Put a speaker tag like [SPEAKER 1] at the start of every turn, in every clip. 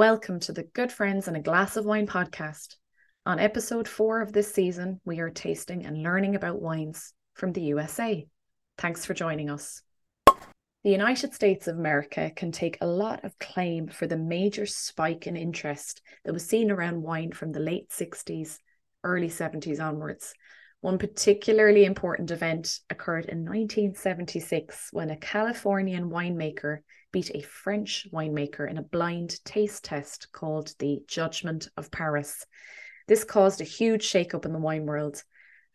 [SPEAKER 1] welcome to the Good Friends and a Glass of Wine podcast. On episode four of this season, we are tasting and learning about wines from the USA. Thanks for joining us. The United States of America can take a lot of claim for the major spike in interest that was seen around wine from the late 60s, early 70s onwards. One particularly important event occurred in 1976 when a Californian winemaker beat a French winemaker in a blind taste test called the Judgment of Paris. This caused a huge shakeup in the wine world,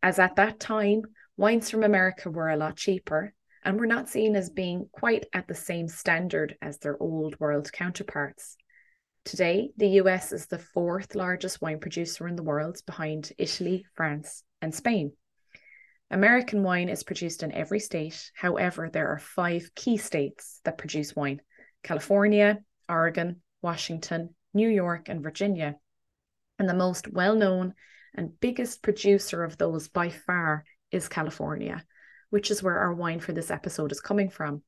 [SPEAKER 1] as at that time, wines from America were a lot cheaper and were not seen as being quite at the same standard as their old world counterparts. Today, the US is the fourth largest wine producer in the world behind Italy, France, and Spain. American wine is produced in every state. However, there are five key states that produce wine California, Oregon, Washington, New York, and Virginia. And the most well known and biggest producer of those by far is California, which is where our wine for this episode is coming from.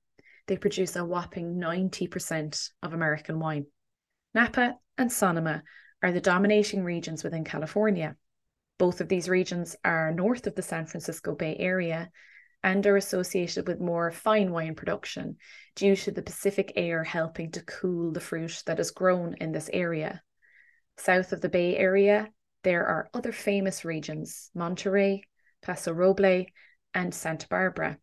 [SPEAKER 1] They produce a whopping 90% of American wine. Napa and Sonoma are the dominating regions within California. Both of these regions are north of the San Francisco Bay Area and are associated with more fine wine production due to the Pacific air helping to cool the fruit that is grown in this area. South of the Bay Area, there are other famous regions Monterey, Paso Roble, and Santa Barbara.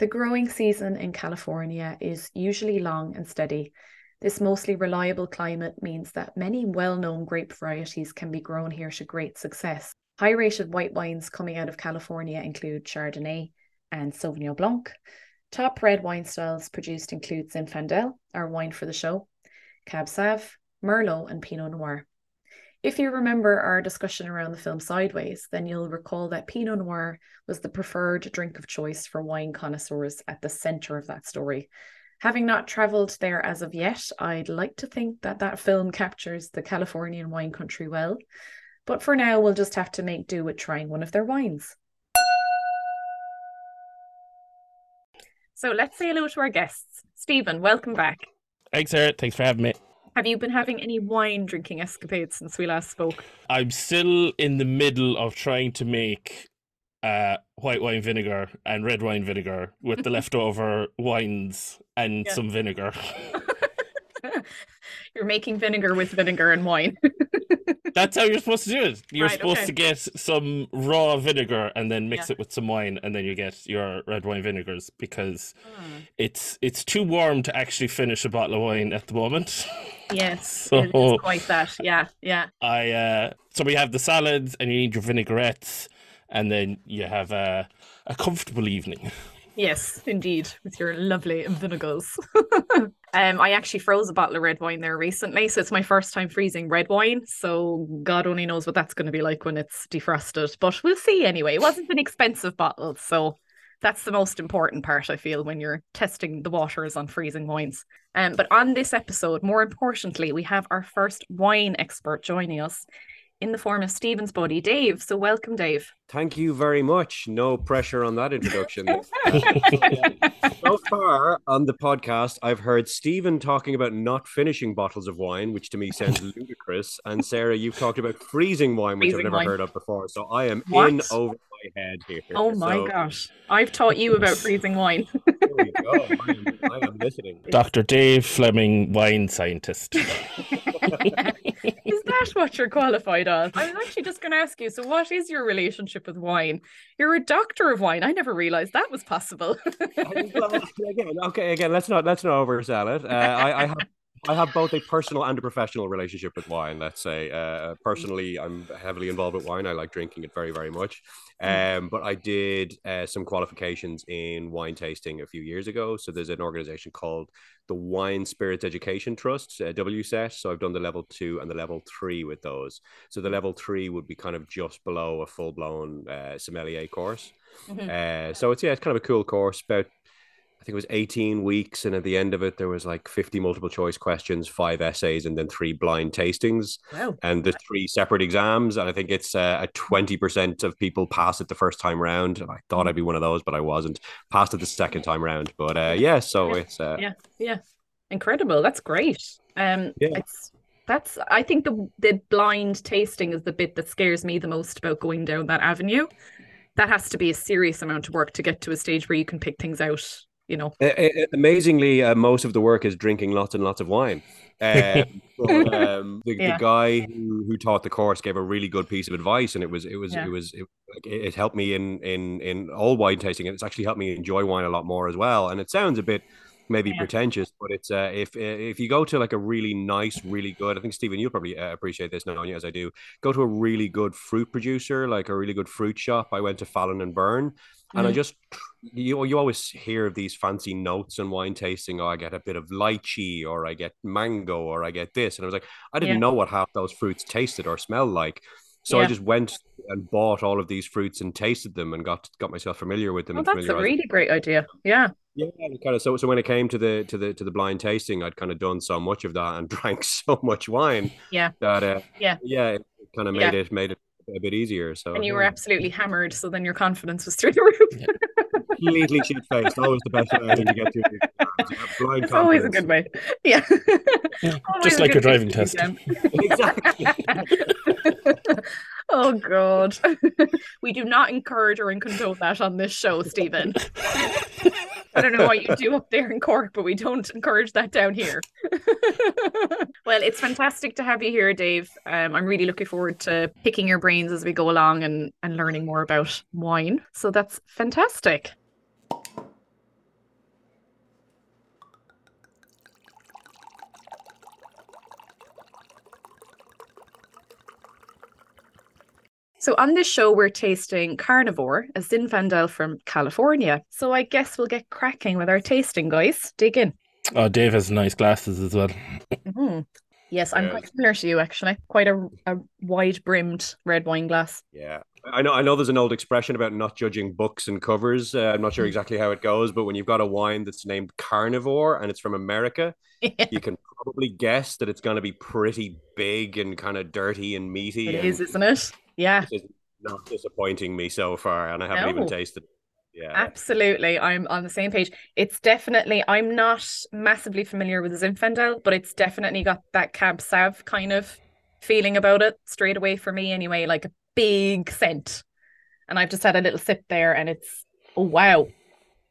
[SPEAKER 1] The growing season in California is usually long and steady, this mostly reliable climate means that many well known grape varieties can be grown here to great success. High rated white wines coming out of California include Chardonnay and Sauvignon Blanc. Top red wine styles produced include Zinfandel, our wine for the show, Cab Sauv, Merlot, and Pinot Noir. If you remember our discussion around the film Sideways, then you'll recall that Pinot Noir was the preferred drink of choice for wine connoisseurs at the centre of that story, Having not travelled there as of yet, I'd like to think that that film captures the Californian wine country well. But for now, we'll just have to make do with trying one of their wines. So let's say hello to our guests. Stephen, welcome back.
[SPEAKER 2] Thanks, Sarah. Thanks for having me.
[SPEAKER 1] Have you been having any wine drinking escapades since we last spoke?
[SPEAKER 2] I'm still in the middle of trying to make uh, white wine vinegar and red wine vinegar with the leftover wines and yeah. some vinegar.
[SPEAKER 1] you're making vinegar with vinegar and wine.
[SPEAKER 2] That's how you're supposed to do it. You're right, supposed okay. to get some raw vinegar and then mix yeah. it with some wine, and then you get your red wine vinegars because hmm. it's it's too warm to actually finish a bottle of wine at the moment.
[SPEAKER 1] Yes, so, it's quite that. Yeah, yeah.
[SPEAKER 2] I uh, so we have the salads, and you need your vinaigrettes and then you have a, a comfortable evening.
[SPEAKER 1] Yes, indeed, with your lovely vinegars. um, I actually froze a bottle of red wine there recently, so it's my first time freezing red wine. So God only knows what that's going to be like when it's defrosted, but we'll see anyway. It wasn't an expensive bottle, so that's the most important part I feel when you're testing the waters on freezing wines. Um, but on this episode, more importantly, we have our first wine expert joining us in the form of Stephen's buddy, Dave. So welcome, Dave.
[SPEAKER 3] Thank you very much. No pressure on that introduction. so far on the podcast, I've heard Stephen talking about not finishing bottles of wine, which to me sounds ludicrous. And Sarah, you've talked about freezing wine, which freezing I've never wine. heard of before. So I am what? in over my head here.
[SPEAKER 1] Oh my so... gosh. I've taught you about freezing wine.
[SPEAKER 3] there we go. I am, I am listening.
[SPEAKER 2] Dr. Dave Fleming, wine scientist
[SPEAKER 1] what you're qualified as? I was actually just going to ask you. So, what is your relationship with wine? You're a doctor of wine. I never realized that was possible.
[SPEAKER 3] well, again, okay, again, let's not let's not oversell it. Uh, I, I have I have both a personal and a professional relationship with wine. Let's say, uh, personally, I'm heavily involved with wine. I like drinking it very, very much. Hmm. Um, but I did uh, some qualifications in wine tasting a few years ago. So there's an organization called the Wine Spirits Education Trust, uh, WSET. So I've done the level two and the level three with those. So the level three would be kind of just below a full blown uh, sommelier course. Mm-hmm. Uh, so it's yeah, it's kind of a cool course. About I think it was 18 weeks, and at the end of it, there was like 50 multiple choice questions, five essays, and then three blind tastings, wow. and the three separate exams. And I think it's uh, a 20% of people pass it the first time round. I thought I'd be one of those, but I wasn't. Passed it the second time round, but uh, yeah. So
[SPEAKER 1] yeah.
[SPEAKER 3] it's uh,
[SPEAKER 1] yeah, yeah, incredible. That's great. Um, yeah. it's that's I think the the blind tasting is the bit that scares me the most about going down that avenue. That has to be a serious amount of work to get to a stage where you can pick things out. You know,
[SPEAKER 3] amazingly, uh, most of the work is drinking lots and lots of wine. Um, but, um, the, yeah. the, guy who, who taught the course gave a really good piece of advice, and it was it was yeah. it was it, it helped me in in in all wine tasting, and it's actually helped me enjoy wine a lot more as well. And it sounds a bit maybe yeah. pretentious, but it's uh, if if you go to like a really nice, really good, I think Stephen, you'll probably uh, appreciate this knowing you as I do. Go to a really good fruit producer, like a really good fruit shop. I went to Fallon and Byrne, and I mm-hmm. just you you always hear of these fancy notes and wine tasting. Oh, I get a bit of lychee, or I get mango, or I get this, and I was like, I didn't yeah. know what half those fruits tasted or smelled like. So yeah. I just went and bought all of these fruits and tasted them and got got myself familiar with them.
[SPEAKER 1] Oh, that's a really great idea. Yeah.
[SPEAKER 3] Yeah, kind of. So, so when it came to the to the to the blind tasting, I'd kind of done so much of that and drank so much wine.
[SPEAKER 1] Yeah.
[SPEAKER 3] That uh,
[SPEAKER 1] yeah,
[SPEAKER 3] yeah, it kind of made yeah. it made it a bit easier. So
[SPEAKER 1] and you were absolutely hammered, so then your confidence was through the roof.
[SPEAKER 3] Yeah. Completely shit faced. Always the best way to get through. Blind
[SPEAKER 1] it's always a good way. Yeah. yeah.
[SPEAKER 2] Just like a driving test.
[SPEAKER 3] exactly.
[SPEAKER 1] oh god. we do not encourage or condone that on this show, Stephen. I don't know what you do up there in Cork, but we don't encourage that down here. well, it's fantastic to have you here, Dave. Um, I'm really looking forward to picking your brains as we go along and, and learning more about wine. So that's fantastic. So on this show, we're tasting Carnivore, a Zinfandel from California. So I guess we'll get cracking with our tasting, guys. Dig in.
[SPEAKER 2] Oh, Dave has nice glasses as well.
[SPEAKER 1] Mm-hmm. Yes, I'm yeah. quite similar to you actually. Quite a, a wide brimmed red wine glass.
[SPEAKER 3] Yeah. I know I know there's an old expression about not judging books and covers. Uh, I'm not sure mm. exactly how it goes, but when you've got a wine that's named Carnivore and it's from America, yeah. you can probably guess that it's going to be pretty big and kind of dirty and meaty.
[SPEAKER 1] It
[SPEAKER 3] and,
[SPEAKER 1] is, isn't it? Yeah.
[SPEAKER 3] not disappointing me so far, and I haven't no. even tasted. It. Yeah.
[SPEAKER 1] Absolutely. I'm on the same page. It's definitely, I'm not massively familiar with Zinfandel, but it's definitely got that Cab Sav kind of feeling about it straight away for me, anyway, like a big scent. And I've just had a little sip there, and it's, oh, wow,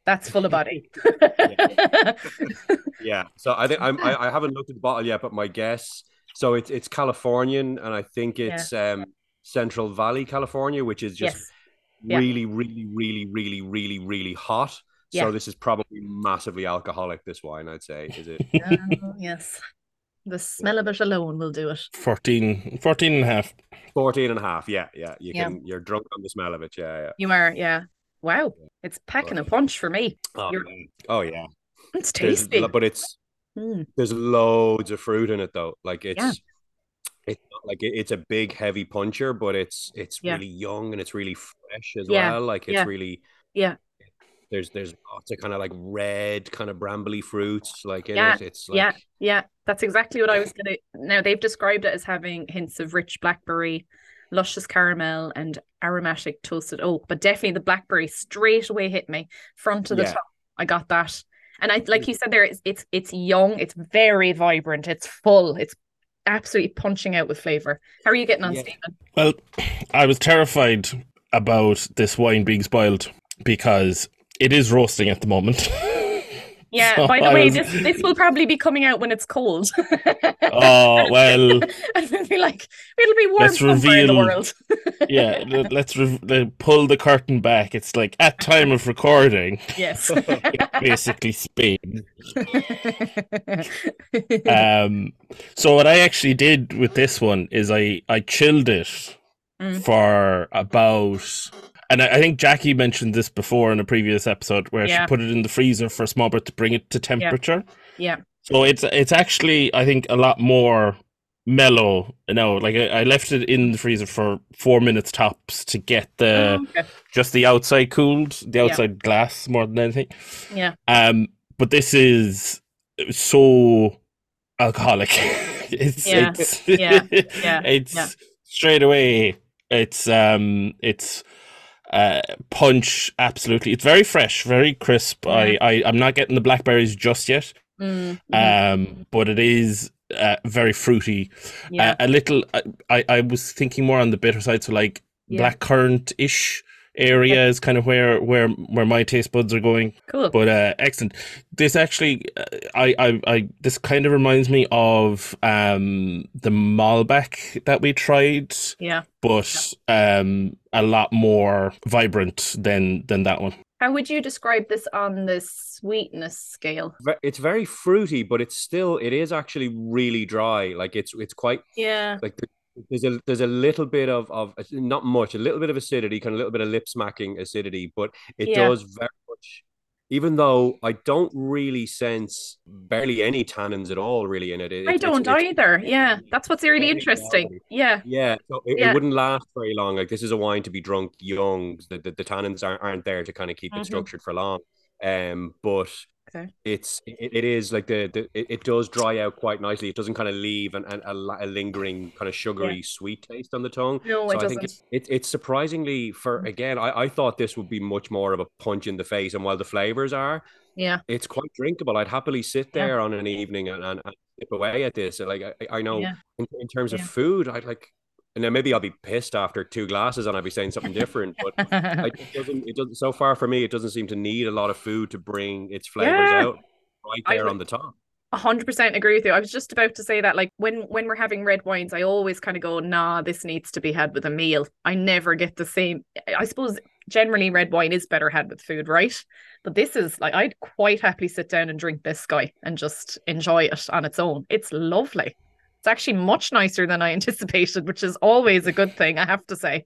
[SPEAKER 1] that's full of body.
[SPEAKER 3] yeah. yeah. So I think I'm, I, I haven't looked at the bottle yet, but my guess, so it's, it's Californian, and I think it's, yeah. um, Central Valley, California, which is just yes. really, yeah. really, really, really, really, really hot. Yeah. So this is probably massively alcoholic, this wine, I'd say. Is it?
[SPEAKER 1] Uh, yes. The smell of it alone will do it.
[SPEAKER 2] 14, 14 and a half.
[SPEAKER 3] 14 and a half. Yeah. Yeah. You can, you're drunk on the smell of it. Yeah. yeah.
[SPEAKER 1] You are. Yeah. Wow. It's packing a punch for me.
[SPEAKER 3] Oh, oh yeah.
[SPEAKER 1] It's tasty.
[SPEAKER 3] There's, but it's, mm. there's loads of fruit in it though. Like it's, like it's a big heavy puncher, but it's it's yeah. really young and it's really fresh as yeah. well. Like it's
[SPEAKER 1] yeah.
[SPEAKER 3] really
[SPEAKER 1] yeah.
[SPEAKER 3] There's there's lots of kind of like red kind of brambly fruits like in
[SPEAKER 1] yeah.
[SPEAKER 3] it. It's like...
[SPEAKER 1] yeah yeah that's exactly what I was gonna. Now they've described it as having hints of rich blackberry, luscious caramel, and aromatic toasted oak. But definitely the blackberry straight away hit me front to the top. I got that. And I like mm. you said there, it's, it's it's young, it's very vibrant, it's full, it's absolutely punching out with flavor. How are you getting on, yeah. Stephen?
[SPEAKER 2] Well, I was terrified about this wine being spoiled because it is roasting at the moment.
[SPEAKER 1] Yeah, so by the I way, was... this this will probably be coming out when it's cold.
[SPEAKER 2] oh well,
[SPEAKER 1] and we'll be like, it'll be warm let's reveal, in the world.
[SPEAKER 2] yeah, let's re- pull the curtain back. It's like at time of recording.
[SPEAKER 1] Yes,
[SPEAKER 2] basically Spain. um, so what I actually did with this one is I I chilled it mm. for about and I, think Jackie mentioned this before in a previous episode where yeah. she put it in the freezer for a small bit to bring it to temperature.
[SPEAKER 1] Yeah. yeah.
[SPEAKER 2] So it's it's actually I think a lot more mellow. Know, like I, I, left it in the freezer for four minutes tops to get the oh, okay. just the outside cooled, the outside yeah. glass more than anything.
[SPEAKER 1] Yeah.
[SPEAKER 2] Um, but this is so alcoholic. it's
[SPEAKER 1] yeah.
[SPEAKER 2] it's
[SPEAKER 1] yeah. yeah.
[SPEAKER 2] it's straight away. It's um it's uh, punch absolutely it's very fresh very crisp I, I i'm not getting the blackberries just yet
[SPEAKER 1] mm-hmm.
[SPEAKER 2] um but it is uh, very fruity. Yeah. Uh, a little. I I was thinking more on the bitter side, so like yeah. black currant ish area is kind of where where where my taste buds are going.
[SPEAKER 1] Cool.
[SPEAKER 2] But uh, excellent. This actually, uh, I, I I this kind of reminds me of um the Malbec that we tried.
[SPEAKER 1] Yeah.
[SPEAKER 2] But yeah. um a lot more vibrant than than that one.
[SPEAKER 1] How would you describe this on the sweetness scale?
[SPEAKER 3] It's very fruity, but it's still it is actually really dry. Like it's it's quite
[SPEAKER 1] yeah.
[SPEAKER 3] Like the, there's a there's a little bit of of not much, a little bit of acidity, kind of a little bit of lip smacking acidity, but it yeah. does very much. Even though I don't really sense barely any tannins at all, really in it. it
[SPEAKER 1] I don't it's, either. It's, yeah, that's what's really interesting. Yeah,
[SPEAKER 3] yeah. So it, yeah. it, wouldn't last very long. Like this is a wine to be drunk young. The the, the tannins aren't, aren't there to kind of keep mm-hmm. it structured for long. Um, but Okay. It's it, it is like the, the it, it, does dry out quite nicely. It doesn't kind of leave an, an a, a, lingering kind of sugary yeah. sweet taste on the tongue.
[SPEAKER 1] No, so it I doesn't.
[SPEAKER 3] think it, it, it's surprisingly for mm. again. I, I thought this would be much more of a punch in the face, and while the flavors are,
[SPEAKER 1] yeah,
[SPEAKER 3] it's quite drinkable. I'd happily sit there yeah. on an evening and, and, and dip away at this. Like I, I know yeah. in, in, terms of food, I'd like and then maybe I'll be pissed after two glasses and I'll be saying something different. But it doesn't. It doesn't. So far for me, it doesn't seem to need a lot of food to bring its flavors yeah. out right there on the top.
[SPEAKER 1] 100% agree with you. I was just about to say that like when when we're having red wines I always kind of go nah this needs to be had with a meal. I never get the same I suppose generally red wine is better had with food, right? But this is like I'd quite happily sit down and drink this guy and just enjoy it on its own. It's lovely. It's actually much nicer than I anticipated, which is always a good thing, I have to say.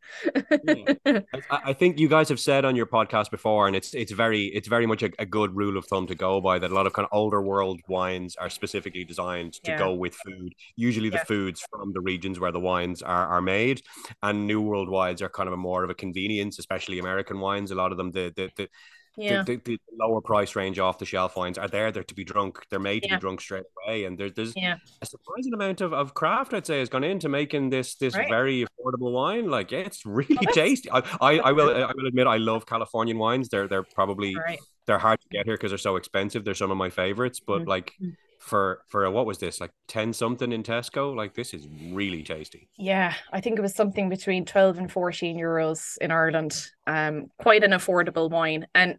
[SPEAKER 3] yeah. I, I, think you guys have said on your podcast before, and it's it's very it's very much a, a, good rule of thumb to go by that a lot of kind of older world wines are specifically designed to yeah. go with food. Usually the yeah. foods from the regions where the wines are, are made, and new world wines are kind of a more of a convenience, especially American wines. A lot of them the the, the
[SPEAKER 1] yeah.
[SPEAKER 3] The, the, the, lower price range off the shelf wines are there. They're to be drunk. They're made to yeah. be drunk straight away. And there, there's
[SPEAKER 1] yeah.
[SPEAKER 3] a surprising amount of, of craft, I'd say, has gone into making this this right. very affordable wine. Like, yeah, it's really oh, tasty. I, I, I, will I will admit I love Californian wines. They're they're probably right. they're hard to get here because they're so expensive. They're some of my favorites. But mm-hmm. like mm. for for a, what was this like 10 something in tesco like this is really tasty
[SPEAKER 1] yeah i think it was something between 12 and 14 euros in ireland um quite an affordable wine and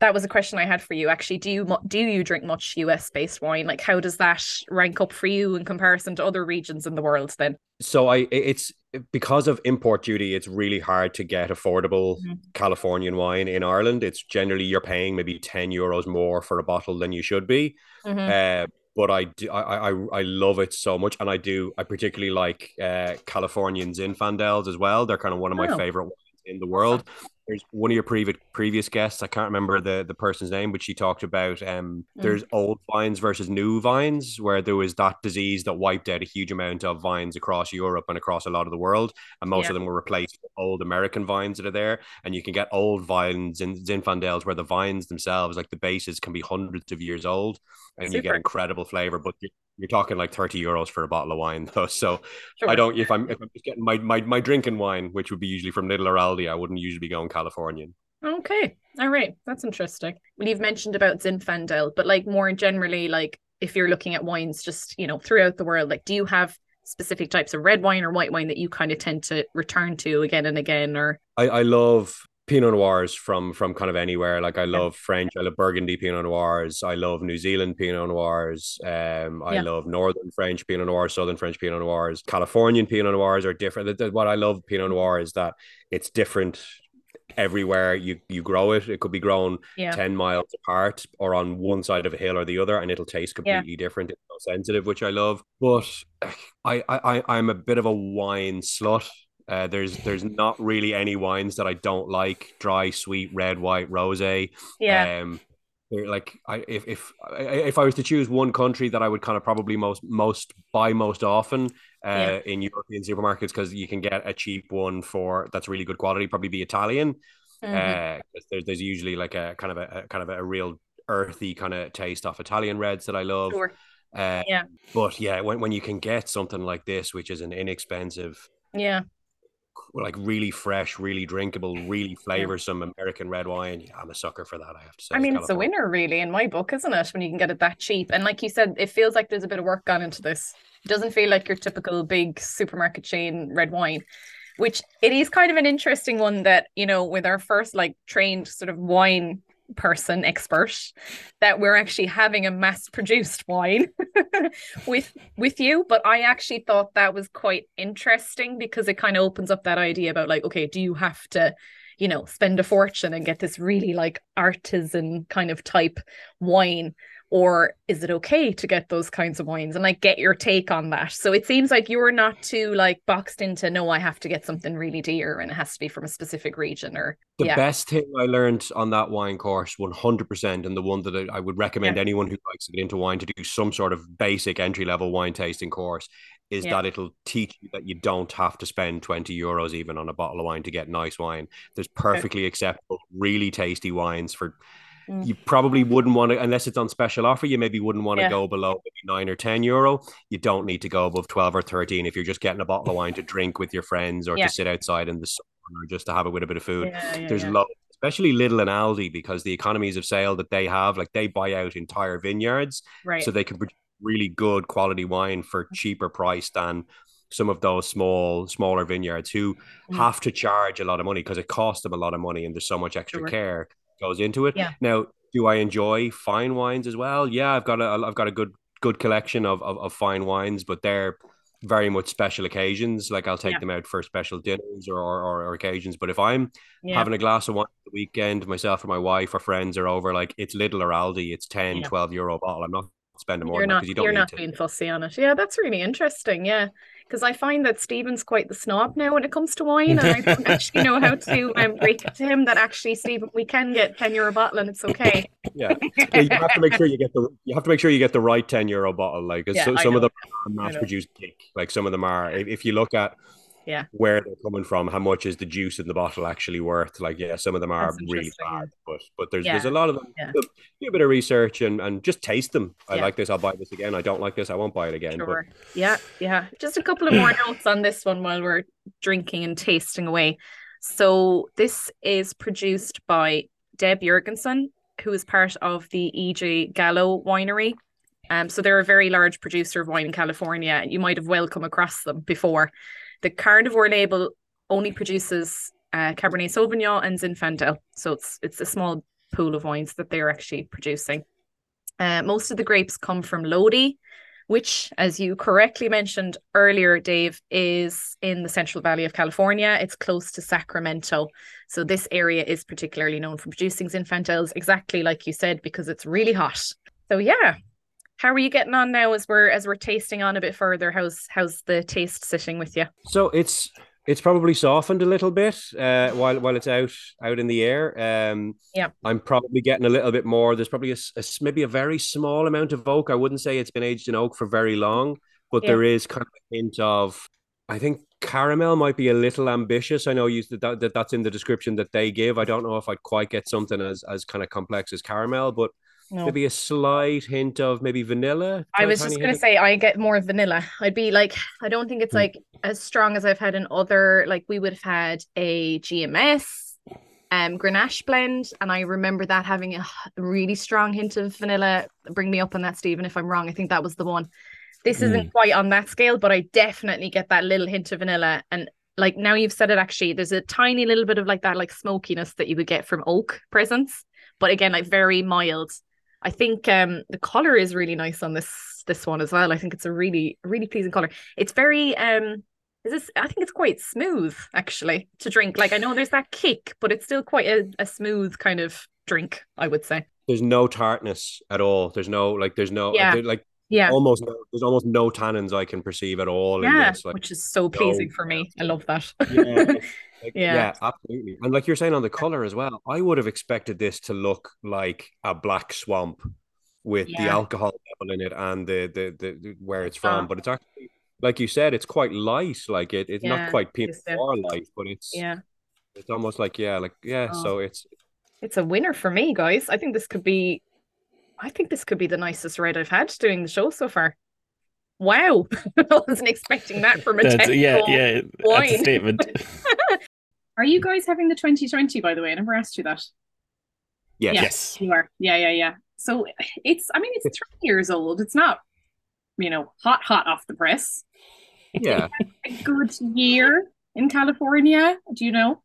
[SPEAKER 1] that was a question I had for you. Actually, do you do you drink much US based wine? Like, how does that rank up for you in comparison to other regions in the world? Then,
[SPEAKER 3] so I it's because of import duty, it's really hard to get affordable mm-hmm. Californian wine in Ireland. It's generally you're paying maybe ten euros more for a bottle than you should be. Mm-hmm. Uh, but I do I, I I love it so much, and I do I particularly like uh, Californian Zinfandels as well. They're kind of one of my oh. favorite wines in the world there's one of your previous previous guests. I can't remember the the person's name, but she talked about um mm. there's old vines versus new vines, where there was that disease that wiped out a huge amount of vines across Europe and across a lot of the world, and most yeah. of them were replaced with old American vines that are there. And you can get old vines in Zinfandels where the vines themselves, like the bases, can be hundreds of years old, and Super. you get incredible flavor. But you're talking like 30 euros for a bottle of wine though so sure. i don't if i'm if i'm just getting my, my my drinking wine which would be usually from lidl or aldi i wouldn't usually be going californian.
[SPEAKER 1] Okay. All right. That's interesting. Well you've mentioned about zinfandel but like more generally like if you're looking at wines just you know throughout the world like do you have specific types of red wine or white wine that you kind of tend to return to again and again or?
[SPEAKER 3] I i love Pinot Noirs from from kind of anywhere. Like I love French, I love Burgundy Pinot Noirs, I love New Zealand Pinot Noirs, um, I yeah. love Northern French Pinot Noirs, Southern French Pinot Noirs, Californian Pinot Noirs are different. What I love Pinot Noir is that it's different everywhere you you grow it. It could be grown yeah. ten miles apart or on one side of a hill or the other, and it'll taste completely yeah. different. It's so sensitive, which I love. But I I I'm a bit of a wine slut. Uh, there's there's not really any wines that I don't like. Dry, sweet, red, white, rosé.
[SPEAKER 1] Yeah. Um,
[SPEAKER 3] like I if if if I was to choose one country that I would kind of probably most most buy most often uh, yeah. in European supermarkets because you can get a cheap one for that's really good quality, probably be Italian. Mm-hmm. Uh, there's there's usually like a kind of a, a kind of a real earthy kind of taste off Italian reds that I love.
[SPEAKER 1] Sure. Uh, yeah.
[SPEAKER 3] But yeah, when when you can get something like this, which is an inexpensive
[SPEAKER 1] yeah
[SPEAKER 3] like really fresh, really drinkable, really flavorsome American red wine. Yeah, I'm a sucker for that. I have to say.
[SPEAKER 1] I mean, California. it's a winner, really, in my book, isn't it? When you can get it that cheap, and like you said, it feels like there's a bit of work gone into this. It doesn't feel like your typical big supermarket chain red wine, which it is kind of an interesting one that you know, with our first like trained sort of wine person expert that we're actually having a mass produced wine with with you. But i actually thought that was quite interesting because it kind of opens up that idea about like okay do you have to you know spend a fortune and get this really like artisan kind of type wine or is it okay to get those kinds of wines and like get your take on that so it seems like you're not too like boxed into no i have to get something really dear and it has to be from a specific region or
[SPEAKER 3] the yeah. best thing i learned on that wine course 100% and the one that i would recommend yeah. anyone who likes to get into wine to do some sort of basic entry level wine tasting course is yeah. that it'll teach you that you don't have to spend 20 euros even on a bottle of wine to get nice wine there's perfectly okay. acceptable really tasty wines for Mm. You probably wouldn't want to, unless it's on special offer, you maybe wouldn't want to yeah. go below nine or 10 euro. You don't need to go above 12 or 13 if you're just getting a bottle of wine to drink with your friends or yeah. to sit outside in the sun or just to have it with a bit of food. Yeah, There's low, especially Lidl and Aldi, because the economies of sale that they have, like they buy out entire vineyards.
[SPEAKER 1] Right.
[SPEAKER 3] So they can produce really good quality wine for mm. cheaper price than some of those small smaller vineyards who mm. have to charge a lot of money because it costs them a lot of money and there's so much extra sure. care goes into it.
[SPEAKER 1] Yeah.
[SPEAKER 3] Now, do I enjoy fine wines as well? Yeah, I've got a I've got a good good collection of of, of fine wines, but they're very much special occasions. Like I'll take yeah. them out for special dinners or, or, or occasions. But if I'm yeah. having a glass of wine the weekend, myself or my wife or friends are over, like it's Lidl or Aldi, it's 10, yeah. 12 euro bottle. I'm not spending more
[SPEAKER 1] you're you
[SPEAKER 3] don't
[SPEAKER 1] you're not
[SPEAKER 3] to.
[SPEAKER 1] being fussy on it. Yeah, that's really interesting. Yeah because I find that Stephen's quite the snob now when it comes to wine, and I don't actually know how to um, break it to him that actually, Stephen, we can get ten euro bottle and it's okay.
[SPEAKER 3] Yeah. yeah, you have to make sure you get the you have to make sure you get the right ten euro bottle. Like yeah, so, some of them are mass produced Like some of them are. If, if you look at
[SPEAKER 1] yeah
[SPEAKER 3] where they're coming from how much is the juice in the bottle actually worth like yeah some of them are really bad but but there's yeah. there's a lot of them yeah. do a bit of research and and just taste them i yeah. like this i'll buy this again i don't like this i won't buy it again
[SPEAKER 1] sure. but yeah yeah just a couple of more notes on this one while we're drinking and tasting away so this is produced by deb juergenson who is part of the ej gallo winery um, so they're a very large producer of wine in California. You might have well come across them before. The carnivore label only produces uh, Cabernet Sauvignon and Zinfandel, so it's it's a small pool of wines that they're actually producing. Uh, most of the grapes come from Lodi, which, as you correctly mentioned earlier, Dave, is in the Central Valley of California. It's close to Sacramento. So this area is particularly known for producing Zinfandels, exactly like you said, because it's really hot. So yeah, how are you getting on now as we're as we're tasting on a bit further? How's how's the taste sitting with you?
[SPEAKER 3] So it's it's probably softened a little bit uh, while while it's out out in the air. Um,
[SPEAKER 1] yeah,
[SPEAKER 3] I'm probably getting a little bit more. There's probably a, a, maybe a very small amount of oak. I wouldn't say it's been aged in oak for very long, but yeah. there is kind of a hint of. I think caramel might be a little ambitious. I know you that, that that's in the description that they give. I don't know if I'd quite get something as as kind of complex as caramel, but no. Maybe a slight hint of maybe vanilla.
[SPEAKER 1] I was just gonna say I get more vanilla. I'd be like, I don't think it's mm. like as strong as I've had in other. Like we would have had a GMS, um, Grenache blend, and I remember that having a really strong hint of vanilla. Bring me up on that, Stephen, if I'm wrong. I think that was the one. This isn't mm. quite on that scale, but I definitely get that little hint of vanilla. And like now you've said it, actually, there's a tiny little bit of like that like smokiness that you would get from oak presence, but again, like very mild I think um the color is really nice on this this one as well. I think it's a really really pleasing color. It's very um is this I think it's quite smooth actually to drink. Like I know there's that kick, but it's still quite a, a smooth kind of drink, I would say.
[SPEAKER 3] There's no tartness at all. There's no like there's no
[SPEAKER 1] yeah.
[SPEAKER 3] like
[SPEAKER 1] yeah
[SPEAKER 3] almost no, there's almost no tannins I can perceive at all.
[SPEAKER 1] Yeah,
[SPEAKER 3] this, like,
[SPEAKER 1] which is so pleasing no, for me. I love that.
[SPEAKER 3] yeah, like, yeah. yeah, absolutely. And like you're saying on the color as well, I would have expected this to look like a black swamp with yeah. the alcohol level in it and the, the the, the where it's from. Oh. But it's uh-huh. actually like you said, it's quite light. Like it, it's yeah, not quite Pinot Noir light, but it's
[SPEAKER 1] yeah,
[SPEAKER 3] it's almost like yeah, like yeah. Oh. So it's
[SPEAKER 1] it's a winner for me, guys. I think this could be, I think this could be the nicest red I've had doing the show so far. Wow, I wasn't expecting that from a that's,
[SPEAKER 2] yeah, yeah, wine. That's a statement.
[SPEAKER 1] Are you guys having the 2020, by the way? I never asked you that.
[SPEAKER 3] Yes.
[SPEAKER 2] Yeah, yes.
[SPEAKER 1] You are. Yeah, yeah, yeah. So it's, I mean, it's three years old. It's not, you know, hot, hot off the press.
[SPEAKER 3] Yeah.
[SPEAKER 1] a good year in California. Do you know?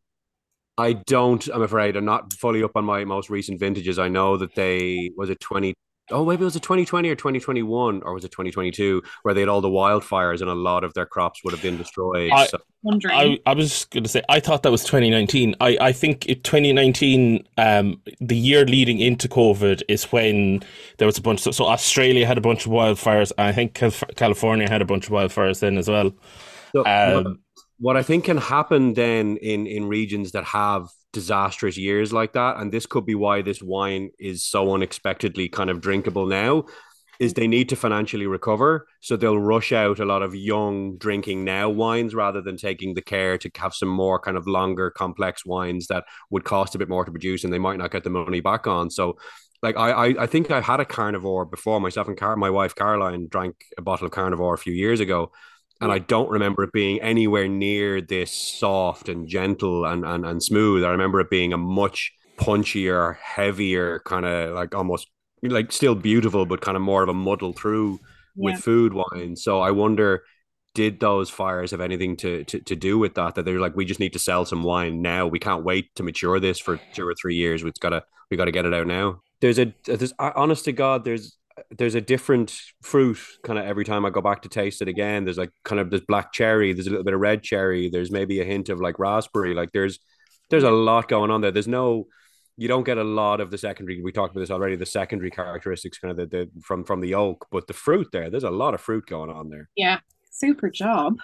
[SPEAKER 3] I don't, I'm afraid. I'm not fully up on my most recent vintages. I know that they, was it 20, oh maybe it was a 2020 or 2021 or was it 2022 where they had all the wildfires and a lot of their crops would have been destroyed
[SPEAKER 2] I,
[SPEAKER 3] so.
[SPEAKER 2] I, I, was going to say i thought that was 2019 i, I think 2019 um, the year leading into covid is when there was a bunch of so australia had a bunch of wildfires i think california had a bunch of wildfires then as well
[SPEAKER 3] so, um, what I think can happen then in in regions that have disastrous years like that, and this could be why this wine is so unexpectedly kind of drinkable now, is they need to financially recover, so they'll rush out a lot of young drinking now wines rather than taking the care to have some more kind of longer complex wines that would cost a bit more to produce, and they might not get the money back on. So like I, I, I think I had a carnivore before myself and Car- my wife Caroline drank a bottle of carnivore a few years ago, and I don't remember it being anywhere near this soft and gentle and and, and smooth. I remember it being a much punchier, heavier, kind of like almost like still beautiful, but kind of more of a muddle through yeah. with food wine. So I wonder, did those fires have anything to, to to do with that? That they're like, we just need to sell some wine now. We can't wait to mature this for two or three years. We've got to we got to get it out now. There's a there's honest to God, there's there's a different fruit kind of every time I go back to taste it again. There's like kind of this black cherry, there's a little bit of red cherry, there's maybe a hint of like raspberry. Like there's there's a lot going on there. There's no you don't get a lot of the secondary. We talked about this already. The secondary characteristics, kind of the, the from from the oak, but the fruit there, there's a lot of fruit going on there.
[SPEAKER 1] Yeah, super job.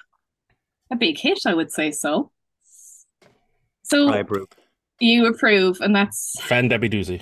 [SPEAKER 1] A big hit, I would say so. So
[SPEAKER 3] I approve.
[SPEAKER 1] You approve, and that's
[SPEAKER 2] Fandabidozi.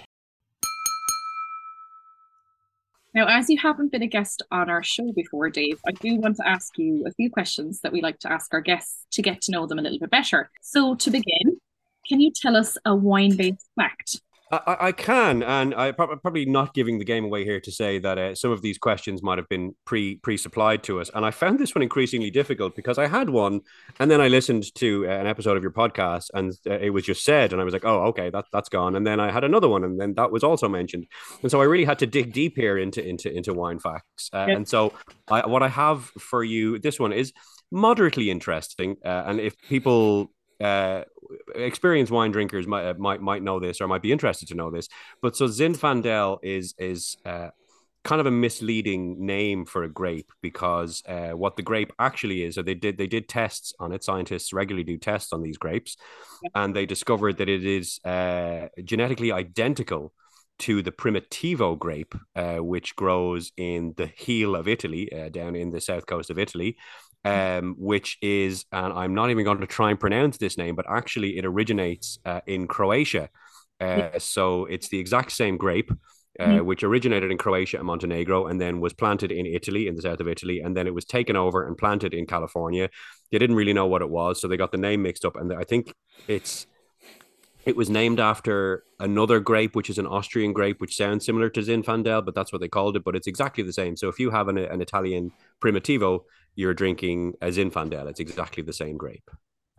[SPEAKER 1] Now, as you haven't been a guest on our show before, Dave, I do want to ask you a few questions that we like to ask our guests to get to know them a little bit better. So, to begin, can you tell us a wine based fact?
[SPEAKER 3] I, I can, and I probably not giving the game away here to say that uh, some of these questions might have been pre pre supplied to us, and I found this one increasingly difficult because I had one, and then I listened to uh, an episode of your podcast, and uh, it was just said, and I was like, oh, okay, that that's gone, and then I had another one, and then that was also mentioned, and so I really had to dig deep here into into into wine facts, uh, and so I, what I have for you, this one is moderately interesting, uh, and if people uh, experienced wine drinkers might, uh, might might know this or might be interested to know this. But so Zinfandel is is uh, kind of a misleading name for a grape because uh, what the grape actually is, so they did they did tests on it. Scientists regularly do tests on these grapes, and they discovered that it is uh, genetically identical to the Primitivo grape, uh, which grows in the heel of Italy, uh, down in the south coast of Italy, um, which is, and I'm not even going to try and pronounce this name, but actually it originates uh, in Croatia. Uh, so it's the exact same grape. Uh, mm-hmm. which originated in Croatia and Montenegro and then was planted in Italy, in the south of Italy, and then it was taken over and planted in California. They didn't really know what it was, so they got the name mixed up. And I think it's it was named after another grape, which is an Austrian grape, which sounds similar to Zinfandel, but that's what they called it. But it's exactly the same. So if you have an, an Italian Primitivo, you're drinking a Zinfandel. It's exactly the same grape.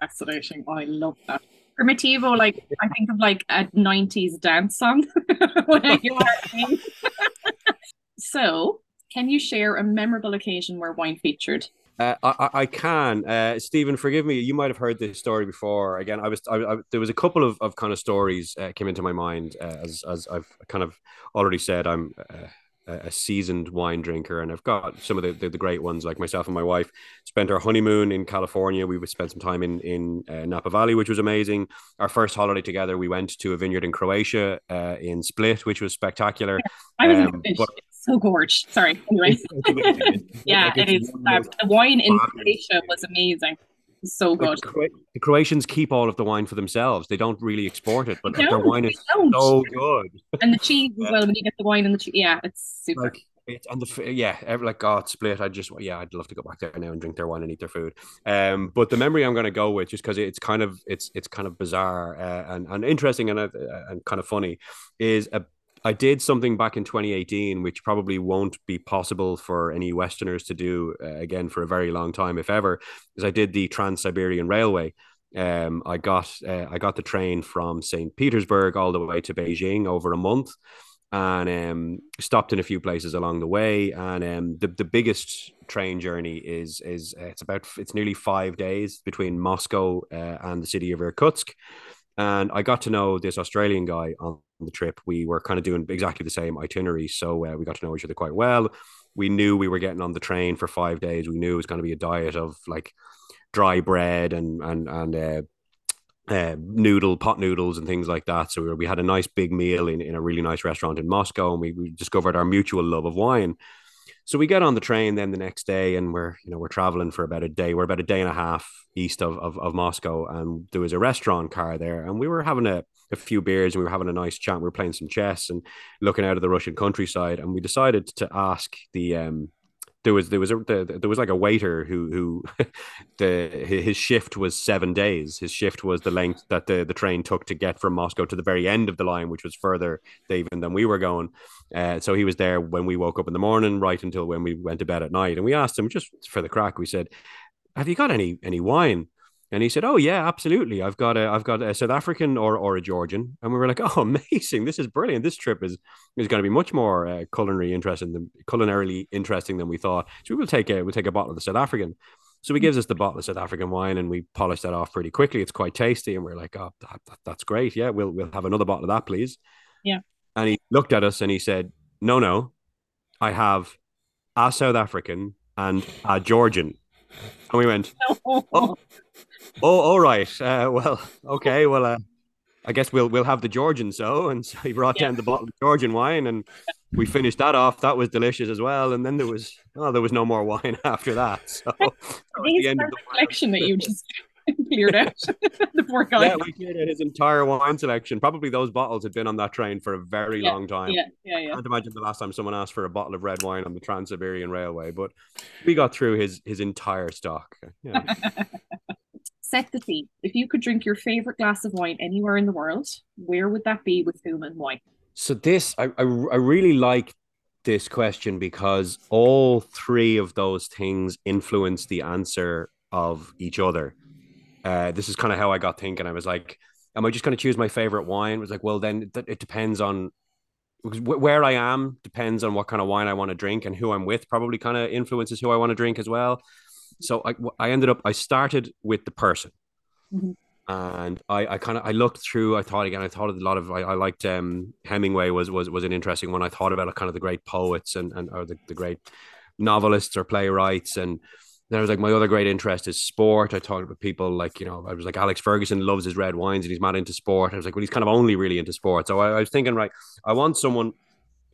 [SPEAKER 1] Fascinating. Oh, I love that. Primitivo, like I think of like a '90s dance song so, can you share a memorable occasion where wine featured?
[SPEAKER 3] Uh, I, I, can. Uh, Stephen, forgive me. You might have heard this story before. Again, I was I, I, there was a couple of, of kind of stories uh, came into my mind uh, as as I've kind of already said. I'm uh, a seasoned wine drinker, and I've got some of the, the, the, great ones. Like myself and my wife spent our honeymoon in California. We spent some time in in uh, Napa Valley, which was amazing. Our first holiday together, we went to a vineyard in Croatia, uh, in Split, which was spectacular.
[SPEAKER 1] I was um, but, so gorgeous. Sorry. Anyway, yeah, it is. Uh, the wine in Croatia was amazing so good.
[SPEAKER 3] The, Croatians keep all of the wine for themselves. They don't really export it, but their wine is so good.
[SPEAKER 1] And the cheese as well. When you get the wine and the cheese, yeah, it's super.
[SPEAKER 3] Like, it, and the yeah, every, like God split. I just yeah, I'd love to go back there now and drink their wine and eat their food. Um, but the memory I'm going to go with just because it's kind of it's it's kind of bizarre uh, and and interesting and uh, and kind of funny is a I did something back in 2018, which probably won't be possible for any Westerners to do uh, again for a very long time, if ever, is I did the Trans Siberian Railway. Um, I got uh, I got the train from St. Petersburg all the way to Beijing over a month, and um, stopped in a few places along the way. And um, the the biggest train journey is is uh, it's about it's nearly five days between Moscow uh, and the city of Irkutsk. And I got to know this Australian guy on the trip. We were kind of doing exactly the same itinerary, so uh, we got to know each other quite well. We knew we were getting on the train for five days. We knew it was going to be a diet of like dry bread and and and uh, uh, noodle pot noodles and things like that. So we, we had a nice big meal in, in a really nice restaurant in Moscow, and we, we discovered our mutual love of wine. So we get on the train then the next day, and we're you know we're traveling for about a day. We're about a day and a half east of of, of Moscow, and there was a restaurant car there, and we were having a, a few beers, and we were having a nice chat. We were playing some chess and looking out of the Russian countryside, and we decided to ask the um, there was there was a there was like a waiter who who the his shift was seven days. His shift was the length that the the train took to get from Moscow to the very end of the line, which was further even than we were going. Uh, so he was there when we woke up in the morning, right until when we went to bed at night. And we asked him just for the crack. We said, "Have you got any any wine?" And he said, "Oh yeah, absolutely. I've got a I've got a South African or or a Georgian." And we were like, "Oh, amazing! This is brilliant. This trip is is going to be much more uh, culinary interesting than culinarily interesting than we thought." So we will take a we'll take a bottle of the South African. So he gives us the bottle of South African wine, and we polish that off pretty quickly. It's quite tasty, and we're like, "Oh, that, that, that's great. Yeah, we'll we'll have another bottle of that, please."
[SPEAKER 4] Yeah.
[SPEAKER 3] And he looked at us and he said, "No, no, I have a South African and a Georgian." And we went, "Oh." Oh, all right. Uh, well, okay. Well, uh, I guess we'll we'll have the Georgian so. And so he brought yeah. down the bottle of Georgian wine, and we finished that off. That was delicious as well. And then there was oh, there was no more wine after that. So that
[SPEAKER 4] the end of the collection that you just cleared out. the poor guy.
[SPEAKER 3] Yeah, we cleared out his entire wine selection. Probably those bottles had been on that train for a very
[SPEAKER 4] yeah,
[SPEAKER 3] long time.
[SPEAKER 4] Yeah, yeah, yeah.
[SPEAKER 3] I can't imagine the last time someone asked for a bottle of red wine on the Trans Siberian Railway, but we got through his his entire stock. Yeah
[SPEAKER 4] set the scene. If you could drink your favorite glass of wine anywhere in the world, where would that be with whom and why?
[SPEAKER 3] So this, I, I, I really like this question because all three of those things influence the answer of each other. Uh, this is kind of how I got thinking. I was like, am I just going to choose my favorite wine? It was like, well, then it depends on where I am, depends on what kind of wine I want to drink, and who I'm with probably kind of influences who I want to drink as well. So I, I ended up, I started with the person. Mm-hmm. And I, I kind of I looked through. I thought again. I thought of a lot of. I, I liked um, Hemingway was was was an interesting one. I thought about kind of the great poets and and or the, the great novelists or playwrights and then I was like, my other great interest is sport. I talked with people like, you know, I was like, Alex Ferguson loves his red wines and he's mad into sport. I was like, well, he's kind of only really into sport. So I, I was thinking, right, I want someone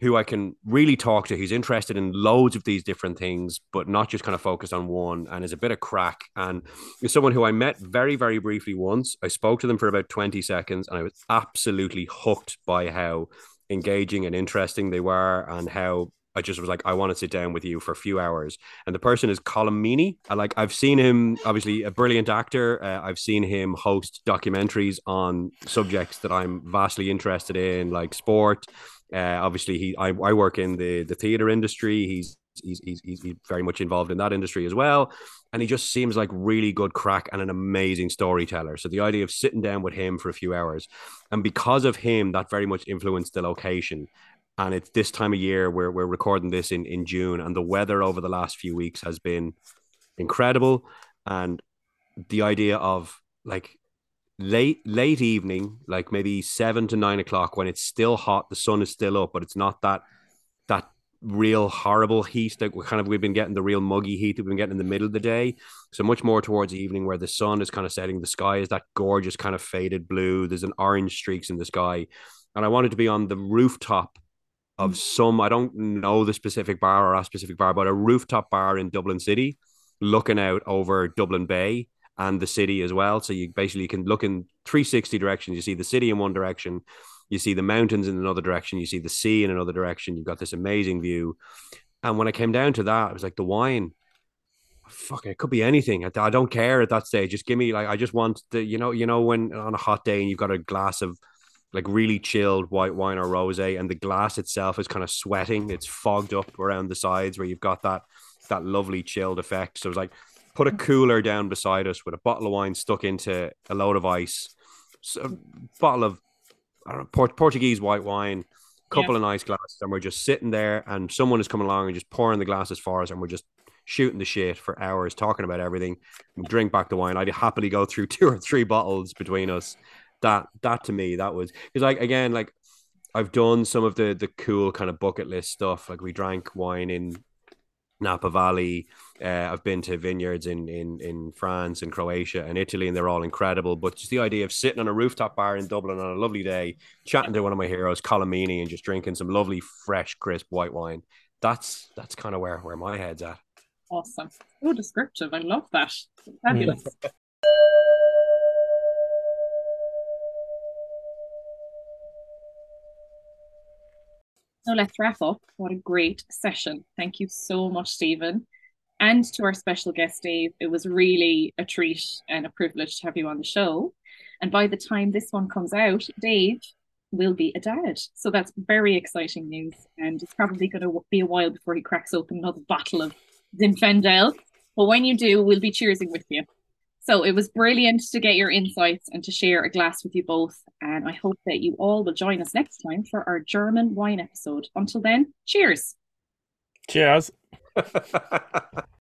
[SPEAKER 3] who I can really talk to. who's interested in loads of these different things, but not just kind of focused on one and is a bit of crack. And is someone who I met very, very briefly once. I spoke to them for about 20 seconds and I was absolutely hooked by how engaging and interesting they were and how I just was like, I want to sit down with you for a few hours. And the person is Colm Meaney. I like I've seen him, obviously a brilliant actor. Uh, I've seen him host documentaries on subjects that I'm vastly interested in, like sport, uh, obviously, he I, I work in the the theater industry. He's he's, he's he's very much involved in that industry as well, and he just seems like really good crack and an amazing storyteller. So the idea of sitting down with him for a few hours, and because of him, that very much influenced the location. And it's this time of year where we're recording this in in June, and the weather over the last few weeks has been incredible, and the idea of like late late evening, like maybe seven to nine o'clock, when it's still hot, the sun is still up, but it's not that that real horrible heat that we kind of we've been getting the real muggy heat that we've been getting in the middle of the day. So much more towards the evening where the sun is kind of setting. The sky is that gorgeous kind of faded blue. There's an orange streaks in the sky. And I wanted to be on the rooftop of mm. some, I don't know the specific bar or a specific bar, but a rooftop bar in Dublin City, looking out over Dublin Bay and the city as well. So you basically can look in 360 directions. You see the city in one direction, you see the mountains in another direction, you see the sea in another direction. You've got this amazing view. And when I came down to that, it was like the wine. Fuck, it could be anything. I, I don't care at that stage. Just give me like I just want the you know you know when on a hot day and you've got a glass of like really chilled white wine or rosé, and the glass itself is kind of sweating. It's fogged up around the sides where you've got that that lovely chilled effect. So it's like put a cooler down beside us with a bottle of wine stuck into a load of ice, a bottle of know, Port- Portuguese white wine, couple yeah. of nice glasses, and we're just sitting there, and someone is coming along and just pouring the glasses for us, and we're just shooting the shit for hours, talking about everything. drink back the wine. I'd happily go through two or three bottles between us. That that to me, that was because like again, like I've done some of the the cool kind of bucket list stuff. Like we drank wine in Napa Valley. Uh, I've been to vineyards in, in in France and Croatia and Italy, and they're all incredible. But just the idea of sitting on a rooftop bar in Dublin on a lovely day, chatting to one of my heroes, Colm Meaney, and just drinking some lovely, fresh, crisp white wine. That's that's kind of where where my head's at.
[SPEAKER 1] Awesome. So descriptive. I love that. Fabulous. So let's wrap up. What a great session. Thank you so much, Stephen. And to our special guest, Dave, it was really a treat and a privilege to have you on the show. And by the time this one comes out, Dave will be a dad. So that's very exciting news. And it's probably going to be a while before he cracks open another bottle of Zinfandel. But when you do, we'll be cheersing with you. So it was brilliant to get your insights and to share a glass with you both. And I hope that you all will join us next time for our German wine episode. Until then, cheers.
[SPEAKER 2] Cheers.